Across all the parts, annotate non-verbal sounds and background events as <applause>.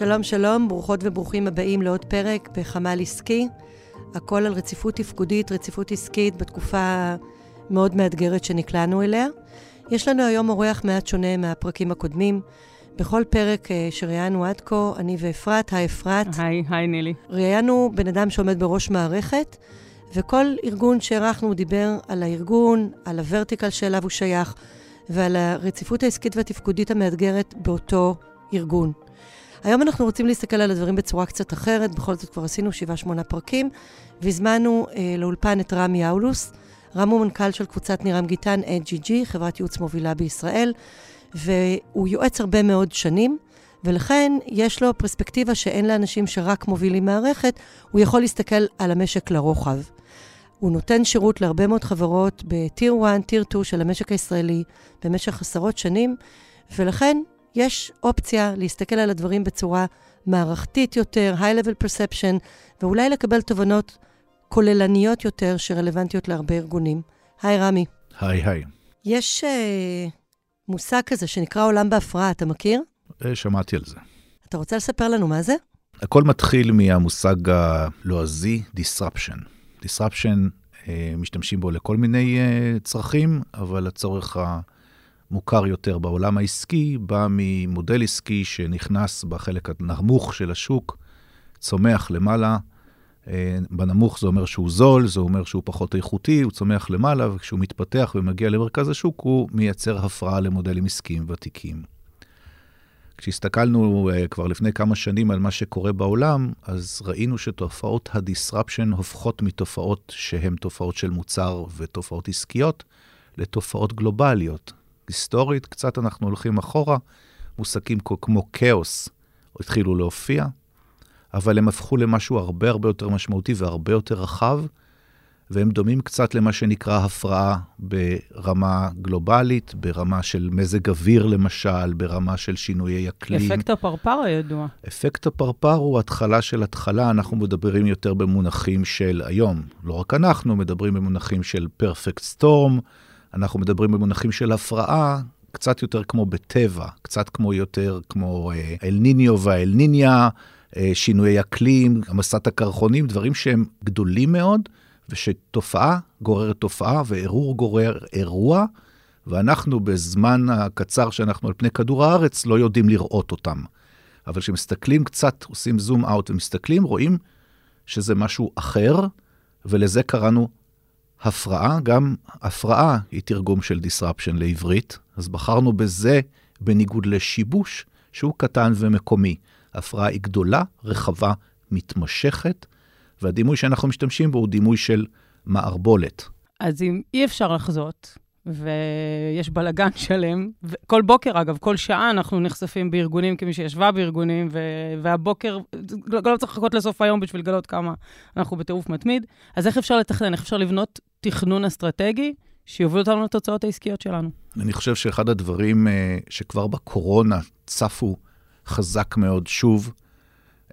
שלום, שלום, ברוכות וברוכים הבאים לעוד פרק בחמ"ל עסקי. הכל על רציפות תפקודית, רציפות עסקית בתקופה מאוד מאתגרת שנקלענו אליה. יש לנו היום אורח מעט שונה מהפרקים הקודמים. בכל פרק אה, שראיינו עד כה, אני ואפרת, היי אפרת. היי, היי נילי. ראיינו בן אדם שעומד בראש מערכת, וכל ארגון שאירחנו דיבר על הארגון, על הוורטיקל שאליו הוא שייך, ועל הרציפות העסקית והתפקודית המאתגרת באותו ארגון. היום אנחנו רוצים להסתכל על הדברים בצורה קצת אחרת, בכל זאת כבר עשינו 7-8 פרקים, והזמנו אה, לאולפן את רמי אאולוס. רם הוא מנכ"ל של קבוצת נירם גיטן, AGG, חברת ייעוץ מובילה בישראל, והוא יועץ הרבה מאוד שנים, ולכן יש לו פרספקטיבה שאין לאנשים שרק מובילים מערכת, הוא יכול להסתכל על המשק לרוחב. הוא נותן שירות להרבה מאוד חברות בטיר 1, טיר 2 של המשק הישראלי במשך עשרות שנים, ולכן יש אופציה להסתכל על הדברים בצורה מערכתית יותר, high-level perception, ואולי לקבל תובנות כוללניות יותר שרלוונטיות להרבה ארגונים. היי, רמי. היי, היי. יש uh, מושג כזה שנקרא עולם בהפרעה, אתה מכיר? אה, שמעתי על זה. אתה רוצה לספר לנו מה זה? הכל מתחיל מהמושג הלועזי disruption. disruption, uh, משתמשים בו לכל מיני uh, צרכים, אבל הצורך המוכר יותר בעולם העסקי בא ממודל עסקי שנכנס בחלק הנמוך של השוק, צומח למעלה. בנמוך זה אומר שהוא זול, זה אומר שהוא פחות איכותי, הוא צומח למעלה, וכשהוא מתפתח ומגיע למרכז השוק, הוא מייצר הפרעה למודלים עסקיים ותיקים. כשהסתכלנו uh, כבר לפני כמה שנים על מה שקורה בעולם, אז ראינו שתופעות ה-disruption הופכות מתופעות שהן תופעות של מוצר ותופעות עסקיות, לתופעות גלובליות. היסטורית, קצת אנחנו הולכים אחורה, מושגים כמו כאוס התחילו להופיע, אבל הם הפכו למשהו הרבה הרבה יותר משמעותי והרבה יותר רחב, והם דומים קצת למה שנקרא הפרעה ברמה גלובלית, ברמה של מזג אוויר למשל, ברמה של שינויי אקלים. אפקט הפרפר הידוע. אפקט הפרפר הוא התחלה של התחלה, אנחנו מדברים יותר במונחים של היום. לא רק אנחנו, מדברים במונחים של פרפקט סטורם, אנחנו מדברים במונחים של הפרעה, קצת יותר כמו בטבע, קצת כמו יותר כמו אה, אל ניניו והאל ניניה, אה, שינויי אקלים, המסת הקרחונים, דברים שהם גדולים מאוד. ושתופעה גוררת תופעה ואירוע גורר אירוע, ואנחנו בזמן הקצר שאנחנו על פני כדור הארץ לא יודעים לראות אותם. אבל כשמסתכלים קצת, עושים זום אאוט ומסתכלים, רואים שזה משהו אחר, ולזה קראנו הפרעה. גם הפרעה היא תרגום של disruption לעברית, אז בחרנו בזה בניגוד לשיבוש, שהוא קטן ומקומי. הפרעה היא גדולה, רחבה, מתמשכת, והדימוי שאנחנו משתמשים בו הוא דימוי של מערבולת. אז אם אי אפשר לחזות, ויש בלגן שלם, כל בוקר, אגב, כל שעה אנחנו נחשפים בארגונים כמי שישבה בארגונים, ו... והבוקר, לא, לא צריך לחכות לסוף היום בשביל לגלות כמה אנחנו בטירוף מתמיד. אז איך אפשר לתכנן, איך אפשר לבנות תכנון אסטרטגי שיוביל אותנו לתוצאות העסקיות שלנו? אני חושב שאחד הדברים אה, שכבר בקורונה צפו חזק מאוד שוב,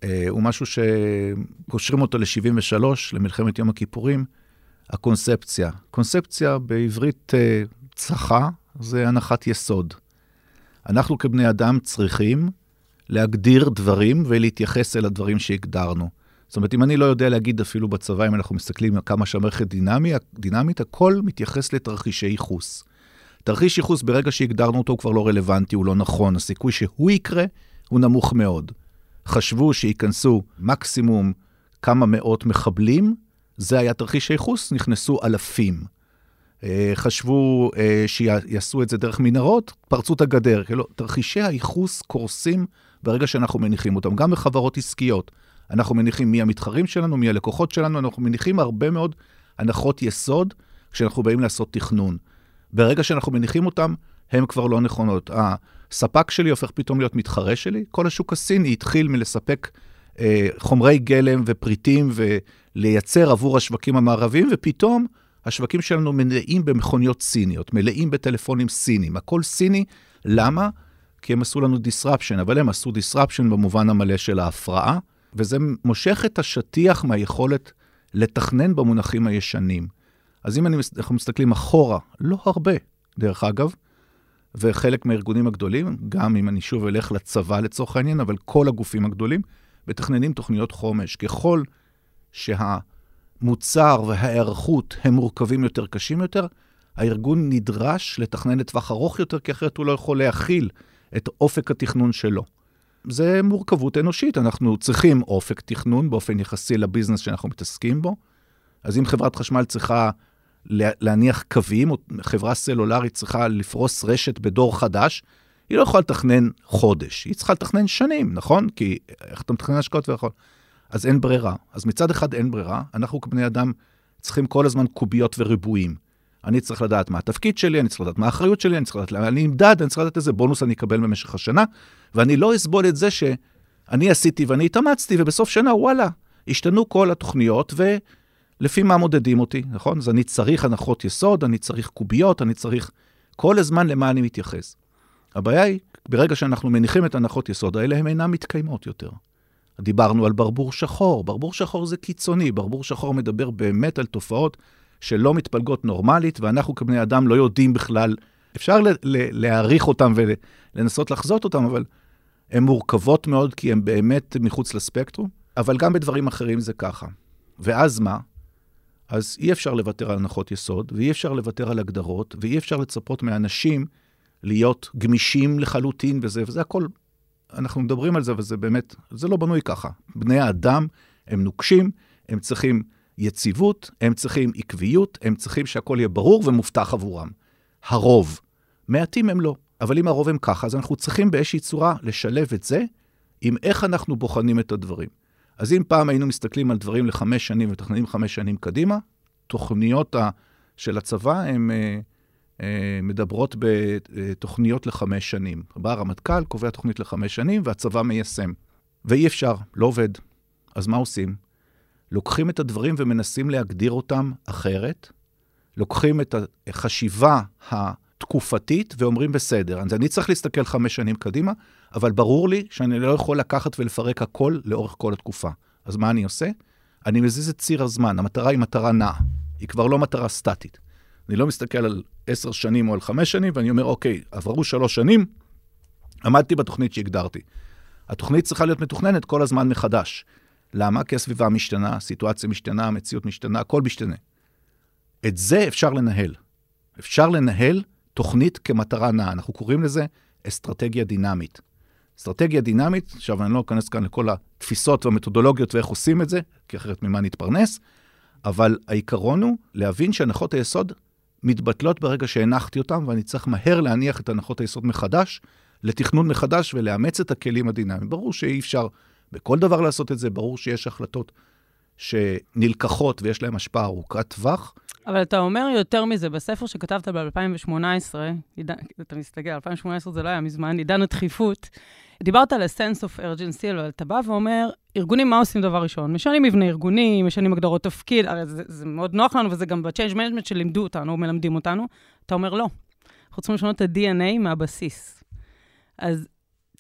אה, הוא משהו שקושרים אותו ל-73, למלחמת יום הכיפורים, הקונספציה. קונספציה בעברית אה, צחה זה הנחת יסוד. אנחנו כבני אדם צריכים להגדיר דברים ולהתייחס אל הדברים שהגדרנו. זאת אומרת, אם אני לא יודע להגיד אפילו בצבא, אם אנחנו מסתכלים על כמה שהמערכת דינמי, דינמית, הכל מתייחס לתרחישי ייחוס. תרחיש ייחוס, ברגע שהגדרנו אותו, הוא כבר לא רלוונטי, הוא לא נכון. הסיכוי שהוא יקרה הוא נמוך מאוד. חשבו שייכנסו מקסימום כמה מאות מחבלים, זה היה תרחיש הייחוס, נכנסו אלפים. אה, חשבו אה, שיעשו את זה דרך מנהרות, פרצו את הגדר. כאילו, תרחישי הייחוס קורסים ברגע שאנחנו מניחים אותם, גם בחברות עסקיות. אנחנו מניחים מי המתחרים שלנו, מי הלקוחות שלנו, אנחנו מניחים הרבה מאוד הנחות יסוד כשאנחנו באים לעשות תכנון. ברגע שאנחנו מניחים אותם, הן כבר לא נכונות. הספק שלי הופך פתאום להיות מתחרה שלי. כל השוק הסיני התחיל מלספק אה, חומרי גלם ופריטים ולייצר עבור השווקים המערביים, ופתאום השווקים שלנו מלאים במכוניות סיניות, מלאים בטלפונים סינים. הכל סיני, למה? כי הם עשו לנו disruption, אבל הם עשו disruption במובן המלא של ההפרעה, וזה מושך את השטיח מהיכולת לתכנן במונחים הישנים. אז אם אנחנו מסתכלים אחורה, לא הרבה, דרך אגב, וחלק מהארגונים הגדולים, גם אם אני שוב אלך לצבא לצורך העניין, אבל כל הגופים הגדולים, מתכננים תוכניות חומש. ככל שהמוצר וההיערכות הם מורכבים יותר, קשים יותר, הארגון נדרש לתכנן לטווח ארוך יותר, כי אחרת הוא לא יכול להכיל את אופק התכנון שלו. זה מורכבות אנושית, אנחנו צריכים אופק תכנון באופן יחסי לביזנס שאנחנו מתעסקים בו. אז אם חברת חשמל צריכה להניח קווים, או חברה סלולרית צריכה לפרוס רשת בדור חדש, היא לא יכולה לתכנן חודש, היא צריכה לתכנן שנים, נכון? כי איך אתה מתכנן השקעות ויכול... אז אין ברירה. אז מצד אחד אין ברירה, אנחנו כבני אדם צריכים כל הזמן קוביות וריבועים. אני צריך לדעת מה התפקיד שלי, אני צריך לדעת מה האחריות שלי, אני צריך לדעת לאן אני נמדד, אני צריך לדעת איזה בונוס אני אקבל במשך השנה, ואני לא אסבול את זה שאני עשיתי ואני התאמצתי, ובסוף שנה, וואלה, השתנו כל התוכניות, ולפי מה מודדים אותי, נכון? אז אני צריך הנחות יסוד, אני צריך קוביות, אני צריך כל הזמן למה אני מתייחס. הבעיה היא, ברגע שאנחנו מניחים את הנחות יסוד האלה, הן אינן מתקיימות יותר. דיברנו על ברבור שחור, ברבור שחור זה קיצוני, ברבור שחור מדבר באמת על תופעות שלא מתפלגות נורמלית, ואנחנו כבני אדם לא יודעים בכלל, אפשר להעריך אותם ולנסות לחזות אותם, אבל הן מורכבות מאוד כי הן באמת מחוץ לספקטרום, אבל גם בדברים אחרים זה ככה. ואז מה? אז אי אפשר לוותר על הנחות יסוד, ואי אפשר לוותר על הגדרות, ואי אפשר לצפות מאנשים להיות גמישים לחלוטין וזה, וזה הכל, אנחנו מדברים על זה, וזה באמת, זה לא בנוי ככה. בני האדם הם נוקשים, הם צריכים יציבות, הם צריכים עקביות, הם צריכים שהכל יהיה ברור ומובטח עבורם. הרוב. מעטים הם לא. אבל אם הרוב הם ככה, אז אנחנו צריכים באיזושהי צורה לשלב את זה עם איך אנחנו בוחנים את הדברים. אז אם פעם היינו מסתכלים על דברים לחמש שנים ומתכננים חמש שנים קדימה, תוכניות ה... של הצבא הן אה, אה, מדברות בתוכניות לחמש שנים. בא הרמטכ"ל, קובע תוכנית לחמש שנים, והצבא מיישם. ואי אפשר, לא עובד. אז מה עושים? לוקחים את הדברים ומנסים להגדיר אותם אחרת, לוקחים את החשיבה התקופתית ואומרים, בסדר, אז אני צריך להסתכל חמש שנים קדימה, אבל ברור לי שאני לא יכול לקחת ולפרק הכל לאורך כל התקופה. אז מה אני עושה? אני מזיז את ציר הזמן, המטרה היא מטרה נעה, היא כבר לא מטרה סטטית. אני לא מסתכל על עשר שנים או על חמש שנים, ואני אומר, אוקיי, עברו שלוש שנים, עמדתי בתוכנית שהגדרתי. התוכנית צריכה להיות מתוכננת כל הזמן מחדש. למה? כי הסביבה משתנה, הסיטואציה משתנה, המציאות משתנה, הכל משתנה. את זה אפשר לנהל. אפשר לנהל תוכנית כמטרה נעה. אנחנו קוראים לזה אסטרטגיה דינמית. אסטרטגיה דינמית, עכשיו אני לא אכנס כאן לכל התפיסות והמתודולוגיות ואיך עושים את זה, כי אחרת ממה נתפרנס, אבל העיקרון הוא להבין שהנחות היסוד מתבטלות ברגע שהנחתי אותן, ואני צריך מהר להניח את הנחות היסוד מחדש, לתכנון מחדש ולאמץ את הכלים הדינמיים. ברור שאי אפשר בכל דבר לעשות את זה, ברור שיש החלטות שנלקחות ויש להן השפעה ארוכת טווח. אבל אתה אומר יותר מזה, בספר שכתבת ב-2018, אתה מסתכל, 2018 זה לא היה מזמן, עידן הדחיפות, דיברת על ה-sense of urgency, אבל אתה בא ואומר, ארגונים, מה עושים דבר ראשון? משנים מבנה ארגוני, משנים הגדרות תפקיד, הרי זה, זה מאוד נוח לנו, וזה גם ב-change management שלימדו אותנו, או מלמדים אותנו. אתה אומר, לא, אנחנו צריכים לשנות את ה-DNA מהבסיס. אז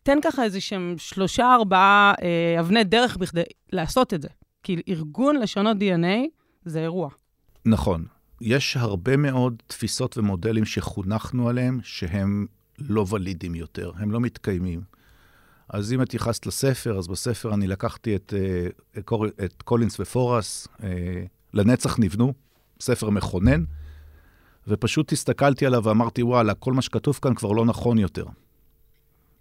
תן ככה איזה שהם שלושה, ארבעה אה, אבני דרך בכדי לעשות את זה. כי ארגון לשנות DNA זה אירוע. נכון. יש הרבה מאוד תפיסות ומודלים שחונכנו עליהם, שהם לא ולידים יותר, הם לא מתקיימים. אז אם את ייחסת לספר, אז בספר אני לקחתי את, אה, את קולינס ופורס, אה, לנצח נבנו, ספר מכונן, ופשוט הסתכלתי עליו ואמרתי, וואלה, כל מה שכתוב כאן כבר לא נכון יותר.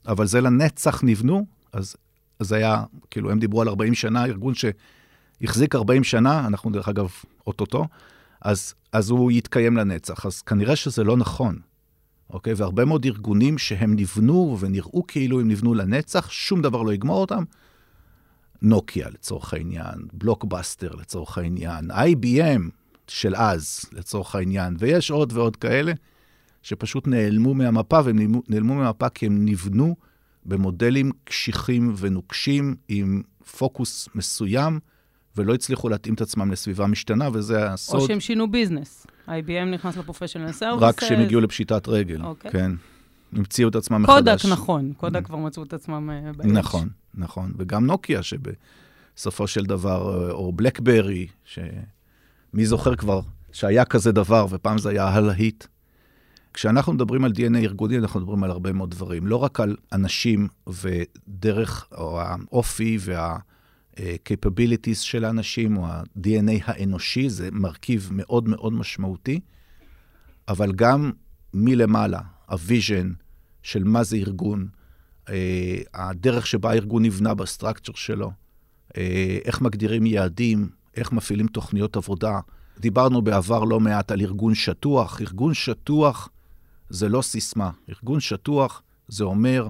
אבל זה לנצח נבנו, אז זה היה, כאילו, הם דיברו על 40 שנה, ארגון שהחזיק 40 שנה, אנחנו דרך אגב אוטוטו, אז, אז הוא יתקיים לנצח. אז כנראה שזה לא נכון, אוקיי? והרבה מאוד ארגונים שהם נבנו ונראו כאילו הם נבנו לנצח, שום דבר לא יגמור אותם. נוקיה לצורך העניין, בלוקבאסטר לצורך העניין, IBM של אז לצורך העניין, ויש עוד ועוד כאלה. שפשוט נעלמו מהמפה, והם נעלמו, מהמפה כי הם נבנו במודלים קשיחים ונוקשים, עם פוקוס מסוים, ולא הצליחו להתאים את עצמם לסביבה משתנה, וזה הסוד. או שהם שינו ביזנס. IBM נכנס ל professional services. רק כשהם הגיעו לפשיטת רגל, okay. אוקיי. כן. המציאו את עצמם מחדש. קודק, נכון. קודק כבר מצאו את עצמם אה, באש. נכון, נכון. וגם נוקיה, שבסופו של דבר, אה, או בלקברי, שמי זוכר כבר שהיה כזה דבר, ופעם זה היה הלהיט. כשאנחנו מדברים על DNA ארגוני, אנחנו מדברים על הרבה מאוד דברים. לא רק על אנשים ודרך, או האופי וה-capabilities של האנשים, או ה-DNA האנושי, זה מרכיב מאוד מאוד משמעותי, אבל גם מלמעלה, ה vision של מה זה ארגון, אה, הדרך שבה הארגון נבנה ב structure שלו, אה, איך מגדירים יעדים, איך מפעילים תוכניות עבודה. דיברנו בעבר לא מעט על ארגון שטוח. ארגון שטוח זה לא סיסמה. ארגון שטוח זה אומר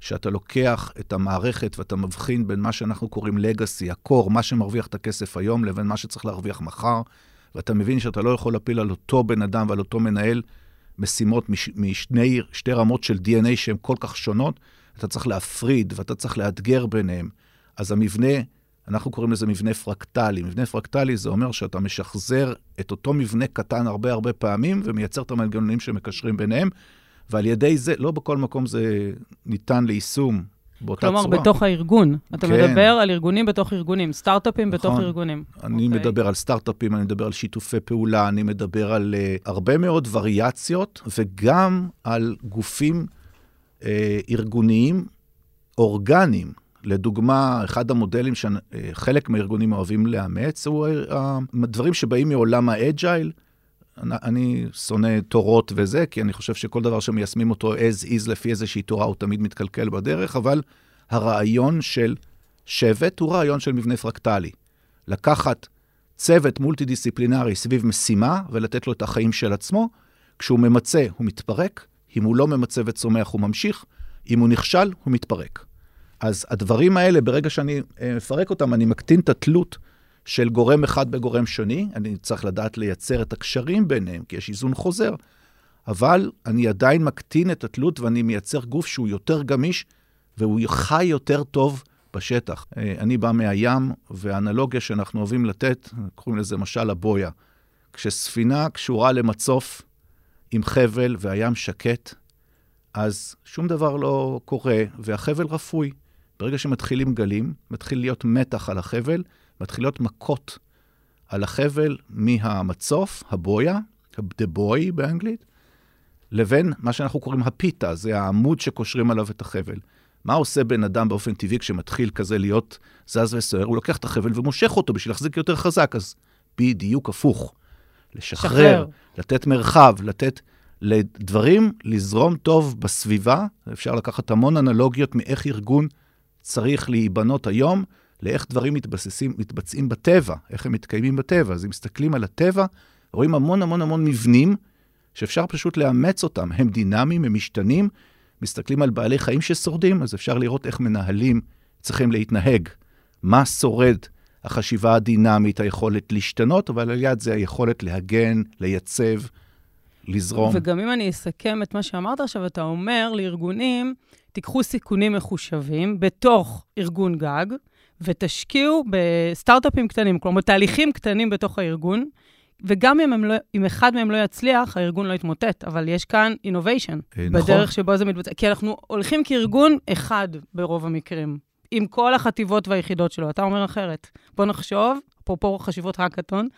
שאתה לוקח את המערכת ואתה מבחין בין מה שאנחנו קוראים לגאסי, הקור, מה שמרוויח את הכסף היום, לבין מה שצריך להרוויח מחר, ואתה מבין שאתה לא יכול להפיל על אותו בן אדם ועל אותו מנהל משימות מש, משני שתי רמות של DNA שהן כל כך שונות, אתה צריך להפריד ואתה צריך לאתגר ביניהם. אז המבנה, אנחנו קוראים לזה מבנה פרקטלי. מבנה פרקטלי זה אומר שאתה משחזר את אותו מבנה קטן הרבה הרבה פעמים ומייצר את המנגנונים שמקשרים ביניהם, ועל ידי זה, לא בכל מקום זה ניתן ליישום באותה כלומר, צורה. כלומר, בתוך הארגון. אתה כן. מדבר על ארגונים בתוך ארגונים, סטארט-אפים נכון. בתוך ארגונים. אני אוקיי. מדבר על סטארט-אפים, אני מדבר על שיתופי פעולה, אני מדבר על uh, הרבה מאוד וריאציות, וגם על גופים אה, ארגוניים אורגניים. לדוגמה, אחד המודלים שחלק מהארגונים אוהבים לאמץ, הוא אה, דברים שבאים מעולם ה agile. אני שונא תורות וזה, כי אני חושב שכל דבר שמיישמים אותו as is לפי איזושהי תורה, הוא תמיד מתקלקל בדרך, אבל הרעיון של שבט הוא רעיון של מבנה פרקטלי. לקחת צוות מולטי-דיסציפלינרי סביב משימה ולתת לו את החיים של עצמו. כשהוא ממצה, הוא מתפרק. אם הוא לא ממצה וצומח, הוא ממשיך. אם הוא נכשל, הוא מתפרק. אז הדברים האלה, ברגע שאני אה, מפרק אותם, אני מקטין את התלות של גורם אחד בגורם שני. אני צריך לדעת לייצר את הקשרים ביניהם, כי יש איזון חוזר. אבל אני עדיין מקטין את התלות ואני מייצר גוף שהוא יותר גמיש והוא חי יותר טוב בשטח. אה, אני בא מהים, והאנלוגיה שאנחנו אוהבים לתת, קוראים לזה משל הבויה. כשספינה קשורה למצוף עם חבל והים שקט, אז שום דבר לא קורה, והחבל רפוי. ברגע שמתחילים גלים, מתחיל להיות מתח על החבל, מתחיל להיות מכות על החבל מהמצוף, הבויה, the boy באנגלית, לבין מה שאנחנו קוראים הפיתה, זה העמוד שקושרים עליו את החבל. מה עושה בן אדם באופן טבעי כשמתחיל כזה להיות זז וסוער? הוא לוקח את החבל ומושך אותו בשביל להחזיק יותר חזק, אז בדיוק הפוך. לשחרר, שחרר. לתת מרחב, לתת לדברים לזרום טוב בסביבה. אפשר לקחת המון אנלוגיות מאיך ארגון צריך להיבנות היום, לאיך דברים מתבססים, מתבצעים בטבע, איך הם מתקיימים בטבע. אז אם מסתכלים על הטבע, רואים המון המון המון מבנים שאפשר פשוט לאמץ אותם. הם דינמיים, הם משתנים. מסתכלים על בעלי חיים ששורדים, אז אפשר לראות איך מנהלים צריכים להתנהג. מה שורד החשיבה הדינמית, היכולת להשתנות, אבל על יד זה היכולת להגן, לייצב, לזרום. וגם אם אני אסכם את מה שאמרת עכשיו, אתה אומר לארגונים, תיקחו סיכונים מחושבים בתוך ארגון גג, ותשקיעו בסטארט-אפים קטנים, כלומר, תהליכים קטנים בתוך הארגון, וגם אם, לא, אם אחד מהם לא יצליח, הארגון לא יתמוטט, אבל יש כאן innovation, אה, נכון. בדרך שבו זה מתבצע. כי אנחנו הולכים כארגון אחד ברוב המקרים, עם כל החטיבות והיחידות שלו. אתה אומר אחרת. בוא נחשוב, אפרופו חשיבות האקתון,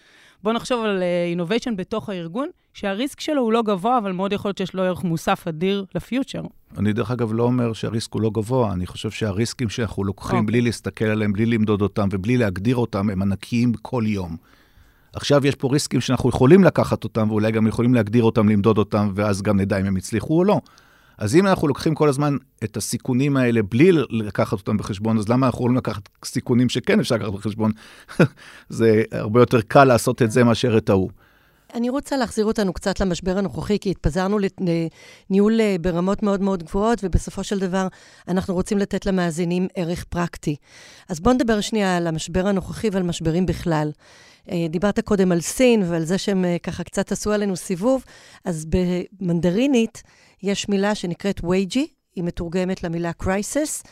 בוא נחשוב על uh, innovation בתוך הארגון, שהריסק שלו הוא לא גבוה, אבל מאוד יכול להיות שיש לו ערך מוסף אדיר לפיוטר. אני דרך אגב לא אומר שהריסק הוא לא גבוה, אני חושב שהריסקים שאנחנו לוקחים אוקיי. בלי להסתכל עליהם, בלי למדוד אותם ובלי להגדיר אותם, הם ענקיים כל יום. עכשיו יש פה ריסקים שאנחנו יכולים לקחת אותם, ואולי גם יכולים להגדיר אותם, למדוד אותם, ואז גם נדע אם הם הצליחו או לא. אז אם אנחנו לוקחים כל הזמן את הסיכונים האלה בלי לקחת אותם בחשבון, אז למה אנחנו יכולים לקחת סיכונים שכן אפשר לקחת בחשבון? <laughs> זה הרבה יותר קל לעשות את זה מאשר את ההוא. אני רוצה להחזיר אותנו קצת למשבר הנוכחי, כי התפזרנו לניהול אה, ברמות מאוד מאוד גבוהות, ובסופו של דבר אנחנו רוצים לתת למאזינים ערך פרקטי. אז בואו נדבר שנייה על המשבר הנוכחי ועל משברים בכלל. אה, דיברת קודם על סין ועל זה שהם אה, ככה קצת עשו עלינו סיבוב, אז במנדרינית יש מילה שנקראת וייג'י, היא מתורגמת למילה crisis,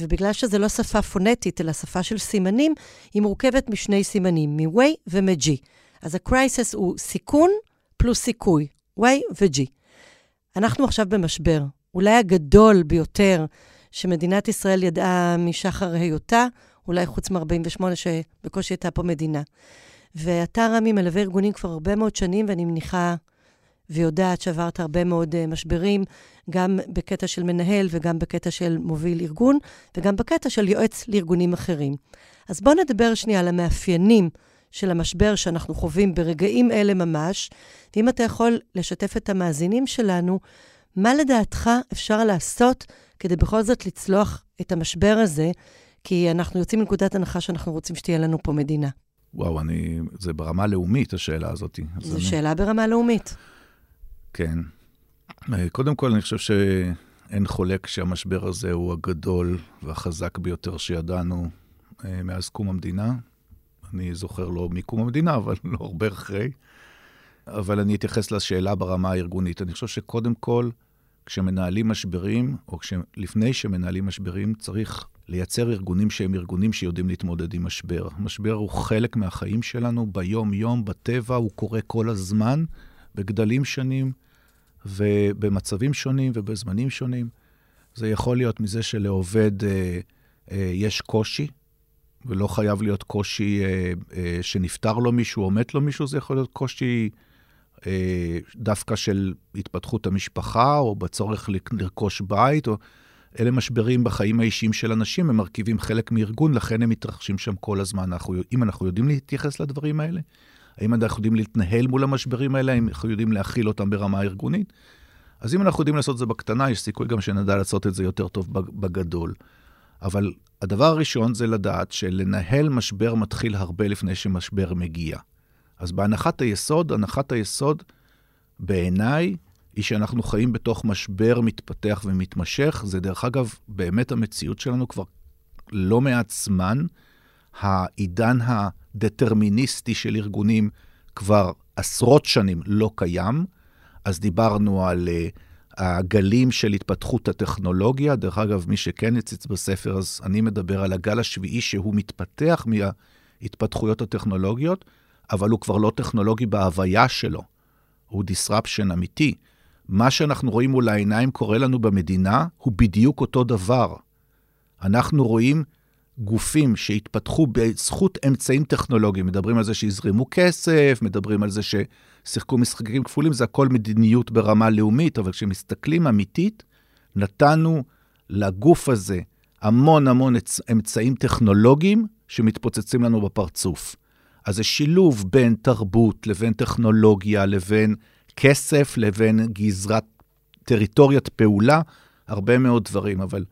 ובגלל שזו לא שפה פונטית, אלא שפה של סימנים, היא מורכבת משני סימנים, מ-way ו-g. אז ה-crisis הוא סיכון פלוס סיכוי, y ו-g. אנחנו עכשיו במשבר, אולי הגדול ביותר שמדינת ישראל ידעה משחר היותה, אולי חוץ מ-48' שבקושי הייתה פה מדינה. ואתה, רמי, מלווה ארגונים כבר הרבה מאוד שנים, ואני מניחה, ויודעת שעברת הרבה מאוד uh, משברים, גם בקטע של מנהל וגם בקטע של מוביל ארגון, וגם בקטע של יועץ לארגונים אחרים. אז בואו נדבר שנייה על המאפיינים של המשבר שאנחנו חווים ברגעים אלה ממש, ואם אתה יכול לשתף את המאזינים שלנו, מה לדעתך אפשר לעשות כדי בכל זאת לצלוח את המשבר הזה, כי אנחנו יוצאים מנקודת הנחה שאנחנו רוצים שתהיה לנו פה מדינה. וואו, אני, זה ברמה לאומית, השאלה הזאת. זו אני... שאלה ברמה לאומית. כן. אה, קודם כל, אני חושב שאין חולק שהמשבר הזה הוא הגדול והחזק ביותר שידענו אה, מאז קום המדינה. אני זוכר לא מקום המדינה, אבל <laughs> לא הרבה אחרי. אבל אני אתייחס לשאלה ברמה הארגונית. אני חושב שקודם כל, כשמנהלים משברים, או לפני שמנהלים משברים, צריך לייצר ארגונים שהם ארגונים שיודעים להתמודד עם משבר. משבר הוא חלק מהחיים שלנו ביום-יום, בטבע, הוא קורה כל הזמן, בגדלים שונים ובמצבים שונים ובזמנים שונים. זה יכול להיות מזה שלעובד אה, אה, יש קושי, ולא חייב להיות קושי אה, אה, שנפטר לו מישהו או מת לו מישהו, זה יכול להיות קושי אה, דווקא של התפתחות המשפחה, או בצורך לרכוש בית, או... אלה משברים בחיים האישיים של אנשים, הם מרכיבים חלק מארגון, לכן הם מתרחשים שם כל הזמן. אנחנו, אם אנחנו יודעים להתייחס לדברים האלה, האם אנחנו יודעים להתנהל מול המשברים האלה, האם אנחנו יודעים להכיל אותם ברמה הארגונית? אז אם אנחנו יודעים לעשות את זה בקטנה, יש סיכוי גם שנדע לעשות את זה יותר טוב בגדול. אבל הדבר הראשון זה לדעת שלנהל משבר מתחיל הרבה לפני שמשבר מגיע. אז בהנחת היסוד, הנחת היסוד בעיניי היא שאנחנו חיים בתוך משבר מתפתח ומתמשך. זה דרך אגב באמת המציאות שלנו כבר לא מעט זמן. העידן הדטרמיניסטי של ארגונים כבר עשרות שנים לא קיים. אז דיברנו על uh, הגלים של התפתחות הטכנולוגיה. דרך אגב, מי שכן הציץ בספר, אז אני מדבר על הגל השביעי שהוא מתפתח מההתפתחויות הטכנולוגיות, אבל הוא כבר לא טכנולוגי בהוויה שלו. הוא disruption אמיתי. מה שאנחנו רואים מול העיניים קורה לנו במדינה, הוא בדיוק אותו דבר. אנחנו רואים גופים שהתפתחו בזכות אמצעים טכנולוגיים, מדברים על זה שיזרימו כסף, מדברים על זה ששיחקו משחקים כפולים, זה הכל מדיניות ברמה לאומית, אבל כשמסתכלים אמיתית, נתנו לגוף הזה המון המון אמצעים טכנולוגיים שמתפוצצים לנו בפרצוף. אז זה שילוב בין תרבות לבין טכנולוגיה לבין כסף לבין גזרת טריטוריית פעולה, הרבה מאוד דברים, אבל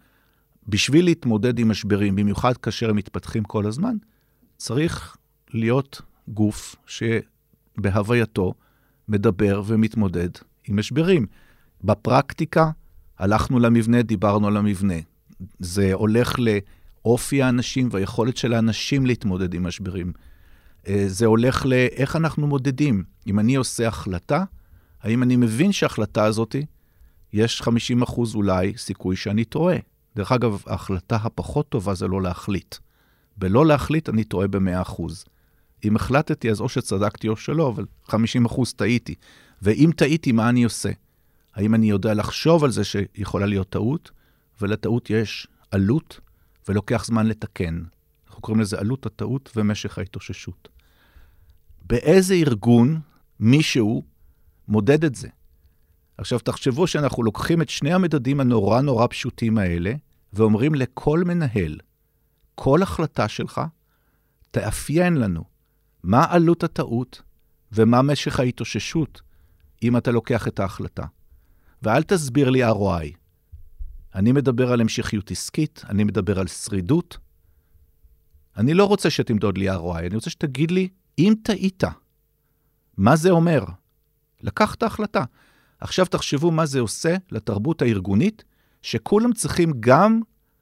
בשביל להתמודד עם משברים, במיוחד כאשר הם מתפתחים כל הזמן, צריך להיות גוף שבהווייתו מדבר ומתמודד עם משברים. בפרקטיקה, הלכנו למבנה, דיברנו על המבנה. זה הולך לאופי האנשים והיכולת של האנשים להתמודד עם משברים. אה, זה הולך לאיך אנחנו מודדים. אם אני עושה החלטה, האם אני מבין שההחלטה הזאת, יש 50 אחוז אולי סיכוי שאני טועה. דרך אגב, ההחלטה הפחות טובה זה לא להחליט. בלא להחליט אני טועה ב-100 אחוז. אם החלטתי, אז או שצדקתי או שלא, אבל 50 אחוז טעיתי. ואם טעיתי, מה אני עושה? האם אני יודע לחשוב על זה שיכולה להיות טעות, ולטעות יש עלות, ולוקח זמן לתקן. אנחנו קוראים לזה עלות הטעות ומשך ההתאוששות. באיזה ארגון מישהו מודד את זה. עכשיו, תחשבו שאנחנו לוקחים את שני המדדים הנורא נורא פשוטים האלה, ואומרים לכל מנהל, כל החלטה שלך, תאפיין לנו מה עלות הטעות ומה משך ההתאוששות אם אתה לוקח את ההחלטה. ואל תסביר לי ROI. אני מדבר על המשכיות עסקית, אני מדבר על שרידות. אני לא רוצה שתמדוד לי ROI, אני רוצה שתגיד לי, אם טעית, מה זה אומר? לקחת החלטה. עכשיו תחשבו מה זה עושה לתרבות הארגונית, שכולם צריכים גם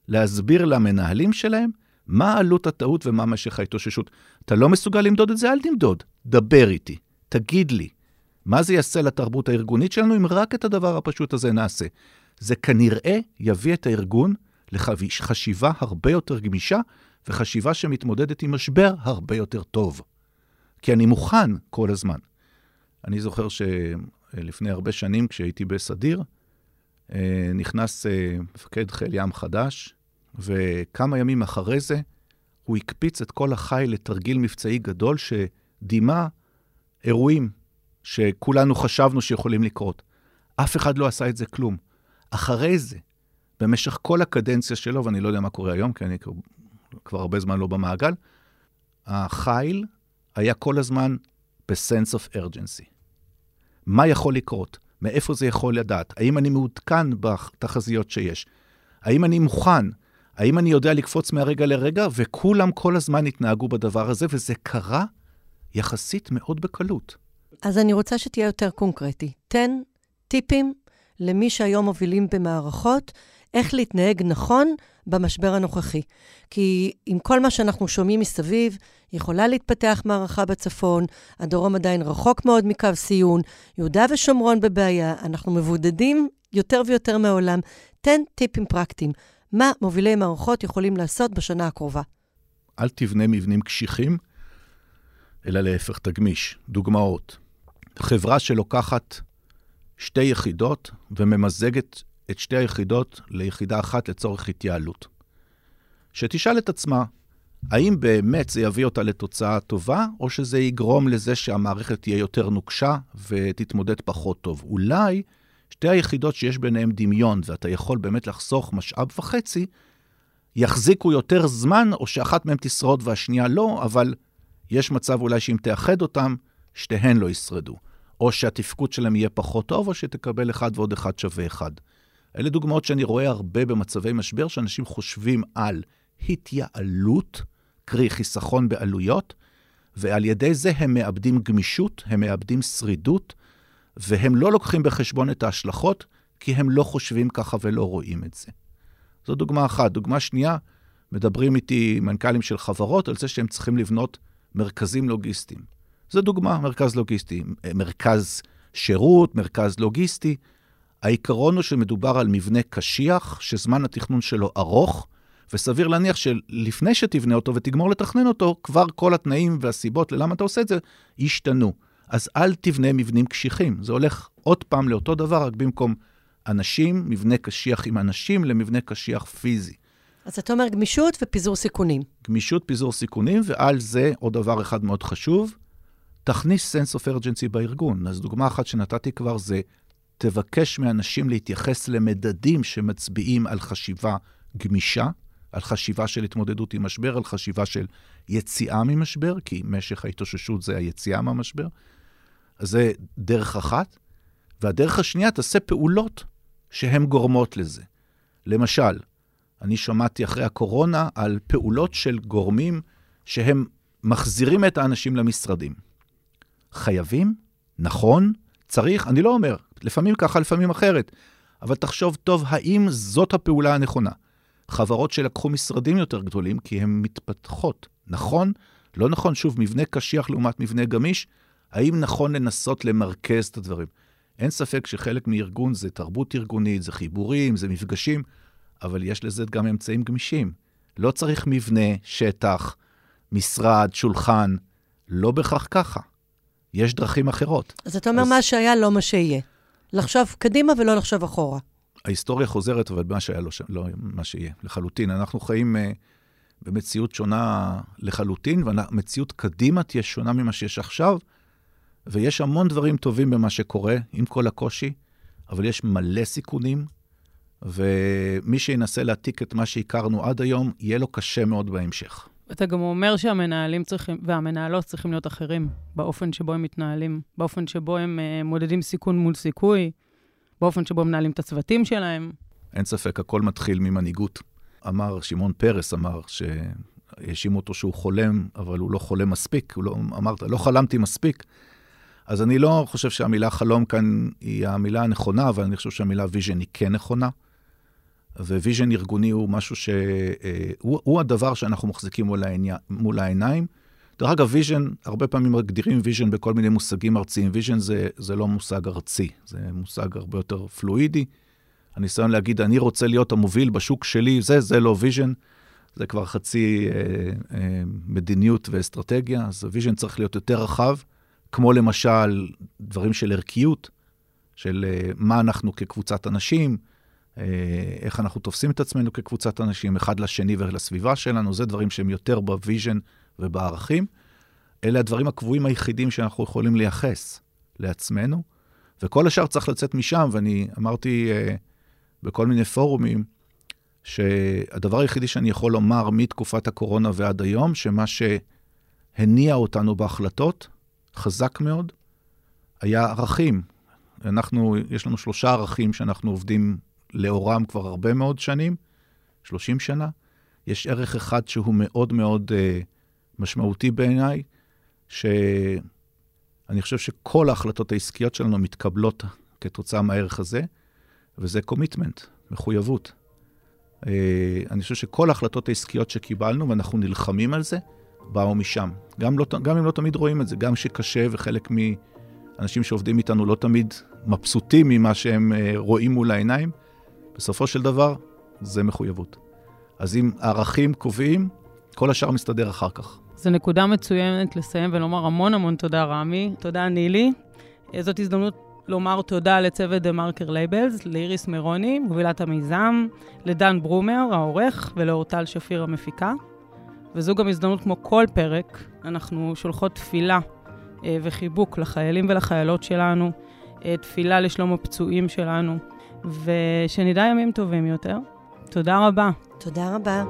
להסביר למנהלים שלהם מה עלות הטעות ומה משך ההתאוששות. אתה לא מסוגל למדוד את זה? אל תמדוד. דבר איתי, תגיד לי. מה זה יעשה לתרבות הארגונית שלנו אם רק את הדבר הפשוט הזה נעשה? זה כנראה יביא את הארגון לחשיבה הרבה יותר גמישה וחשיבה שמתמודדת עם משבר הרבה יותר טוב. כי אני מוכן כל הזמן. אני זוכר שלפני הרבה שנים, כשהייתי בסדיר, נכנס אה, מפקד חיל ים חדש, וכמה ימים אחרי זה הוא הקפיץ את כל החיל לתרגיל מבצעי גדול שדימה אירועים שכולנו חשבנו שיכולים לקרות. אף אחד לא עשה את זה כלום. אחרי זה, במשך כל הקדנציה שלו, ואני לא יודע מה קורה היום, כי אני כבר הרבה זמן לא במעגל, החיל היה כל הזמן ב-sense of urgency. מה יכול לקרות? מאיפה זה יכול לדעת? האם אני מעודכן בתחזיות שיש? האם אני מוכן? האם אני יודע לקפוץ מהרגע לרגע? וכולם כל הזמן התנהגו בדבר הזה, וזה קרה יחסית מאוד בקלות. אז אני רוצה שתהיה יותר קונקרטי. תן טיפים למי שהיום מובילים במערכות, איך להתנהג נכון במשבר הנוכחי. כי עם כל מה שאנחנו שומעים מסביב, יכולה להתפתח מערכה בצפון, הדרום עדיין רחוק מאוד מקו סיון, יהודה ושומרון בבעיה, אנחנו מבודדים יותר ויותר מהעולם. תן טיפים פרקטיים. מה מובילי מערכות יכולים לעשות בשנה הקרובה? אל תבנה מבנים קשיחים, אלא להפך, תגמיש. דוגמאות. חברה שלוקחת שתי יחידות וממזגת את שתי היחידות ליחידה אחת לצורך התייעלות. שתשאל את עצמה, האם באמת זה יביא אותה לתוצאה טובה, או שזה יגרום לזה שהמערכת תהיה יותר נוקשה ותתמודד פחות טוב? אולי שתי היחידות שיש ביניהן דמיון, ואתה יכול באמת לחסוך משאב וחצי, יחזיקו יותר זמן, או שאחת מהן תשרוד והשנייה לא, אבל יש מצב אולי שאם תאחד אותן, שתיהן לא ישרדו. או שהתפקוד שלהם יהיה פחות טוב, או שתקבל אחד ועוד אחד שווה אחד. אלה דוגמאות שאני רואה הרבה במצבי משבר, שאנשים חושבים על התייעלות, קרי חיסכון בעלויות, ועל ידי זה הם מאבדים גמישות, הם מאבדים שרידות, והם לא לוקחים בחשבון את ההשלכות, כי הם לא חושבים ככה ולא רואים את זה. זו דוגמה אחת. דוגמה שנייה, מדברים איתי מנכ"לים של חברות על זה שהם צריכים לבנות מרכזים לוגיסטיים. זו דוגמה, מרכז לוגיסטי, מרכז שירות, מרכז לוגיסטי. העיקרון הוא שמדובר על מבנה קשיח, שזמן התכנון שלו ארוך, וסביר להניח שלפני שתבנה אותו ותגמור לתכנן אותו, כבר כל התנאים והסיבות ללמה אתה עושה את זה ישתנו. אז אל תבנה מבנים קשיחים. זה הולך עוד פעם לאותו דבר, רק במקום אנשים, מבנה קשיח עם אנשים, למבנה קשיח פיזי. אז אתה אומר גמישות ופיזור סיכונים. גמישות, פיזור סיכונים, ועל זה עוד דבר אחד מאוד חשוב, תכניס sense of urgency בארגון. אז דוגמה אחת שנתתי כבר זה, תבקש מאנשים להתייחס למדדים שמצביעים על חשיבה גמישה, על חשיבה של התמודדות עם משבר, על חשיבה של יציאה ממשבר, כי משך ההתאוששות זה היציאה מהמשבר. אז זה דרך אחת. והדרך השנייה, תעשה פעולות שהן גורמות לזה. למשל, אני שמעתי אחרי הקורונה על פעולות של גורמים שהם מחזירים את האנשים למשרדים. חייבים? נכון? צריך? אני לא אומר. לפעמים ככה, לפעמים אחרת. אבל תחשוב טוב, האם זאת הפעולה הנכונה? חברות שלקחו משרדים יותר גדולים כי הן מתפתחות. נכון? לא נכון. שוב, מבנה קשיח לעומת מבנה גמיש, האם נכון לנסות למרכז את הדברים? אין ספק שחלק מארגון זה תרבות ארגונית, זה חיבורים, זה מפגשים, אבל יש לזה גם אמצעים גמישים. לא צריך מבנה, שטח, משרד, שולחן, לא בהכרח ככה. יש דרכים אחרות. אז אתה אומר, אז... מה שהיה לא מה שיהיה. לחשוב קדימה ולא לחשוב אחורה. ההיסטוריה חוזרת, אבל מה שהיה לא, לא מה שיהיה, לחלוטין. אנחנו חיים uh, במציאות שונה לחלוטין, והמציאות קדימה תהיה שונה ממה שיש עכשיו, ויש המון דברים טובים במה שקורה, עם כל הקושי, אבל יש מלא סיכונים, ומי שינסה להעתיק את מה שהכרנו עד היום, יהיה לו קשה מאוד בהמשך. אתה גם אומר שהמנהלים צריכים, והמנהלות צריכים להיות אחרים באופן שבו הם מתנהלים, באופן שבו הם uh, מודדים סיכון מול סיכוי, באופן שבו הם מנהלים את הצוותים שלהם. אין ספק, הכל מתחיל ממנהיגות. אמר, שמעון פרס אמר, שהאשימו אותו שהוא חולם, אבל הוא לא חולם מספיק. הוא לא, אמרת, לא חלמתי מספיק. אז אני לא חושב שהמילה חלום כאן היא המילה הנכונה, אבל אני חושב שהמילה vision היא כן נכונה. ו vision ארגוני הוא משהו שהוא אה, הדבר שאנחנו מחזיקים מול, העיני, מול העיניים. דרך אגב, vision, הרבה פעמים מגדירים vision בכל מיני מושגים ארציים. vision זה, זה לא מושג ארצי, זה מושג הרבה יותר פלואידי. הניסיון להגיד, אני רוצה להיות המוביל בשוק שלי, זה, זה לא vision. זה כבר חצי אה, אה, מדיניות ואסטרטגיה, אז ה vision צריך להיות יותר רחב, כמו למשל דברים של ערכיות, של אה, מה אנחנו כקבוצת אנשים, איך אנחנו תופסים את עצמנו כקבוצת אנשים, אחד לשני ולסביבה שלנו, זה דברים שהם יותר ב vision ובערכים. אלה הדברים הקבועים היחידים שאנחנו יכולים לייחס לעצמנו, וכל השאר צריך לצאת משם, ואני אמרתי אה, בכל מיני פורומים, שהדבר היחידי שאני יכול לומר מתקופת הקורונה ועד היום, שמה שהניע אותנו בהחלטות, חזק מאוד, היה ערכים. אנחנו, יש לנו שלושה ערכים שאנחנו עובדים לאורם כבר הרבה מאוד שנים, 30 שנה. יש ערך אחד שהוא מאוד מאוד uh, משמעותי בעיניי, שאני חושב שכל ההחלטות העסקיות שלנו מתקבלות כתוצאה מהערך הזה, וזה קומיטמנט, מחויבות. Uh, אני חושב שכל ההחלטות העסקיות שקיבלנו, ואנחנו נלחמים על זה, באו משם. גם, לא, גם אם לא תמיד רואים את זה, גם שקשה וחלק מאנשים שעובדים איתנו לא תמיד מבסוטים ממה שהם אה, רואים מול העיניים, בסופו של דבר זה מחויבות. אז אם הערכים קובעים, כל השאר מסתדר אחר כך. זו נקודה מצוינת לסיים ולומר המון המון תודה, רמי. תודה, נילי. אה, זאת הזדמנות לומר תודה לצוות TheMarker Labels, לאיריס מרוני, מובילת המיזם, לדן ברומר, העורך, ולאורטל שפיר המפיקה. וזו גם הזדמנות כמו כל פרק, אנחנו שולחות תפילה אה, וחיבוק לחיילים ולחיילות שלנו, אה, תפילה לשלום הפצועים שלנו, ושנדע ימים טובים יותר. תודה רבה. תודה רבה.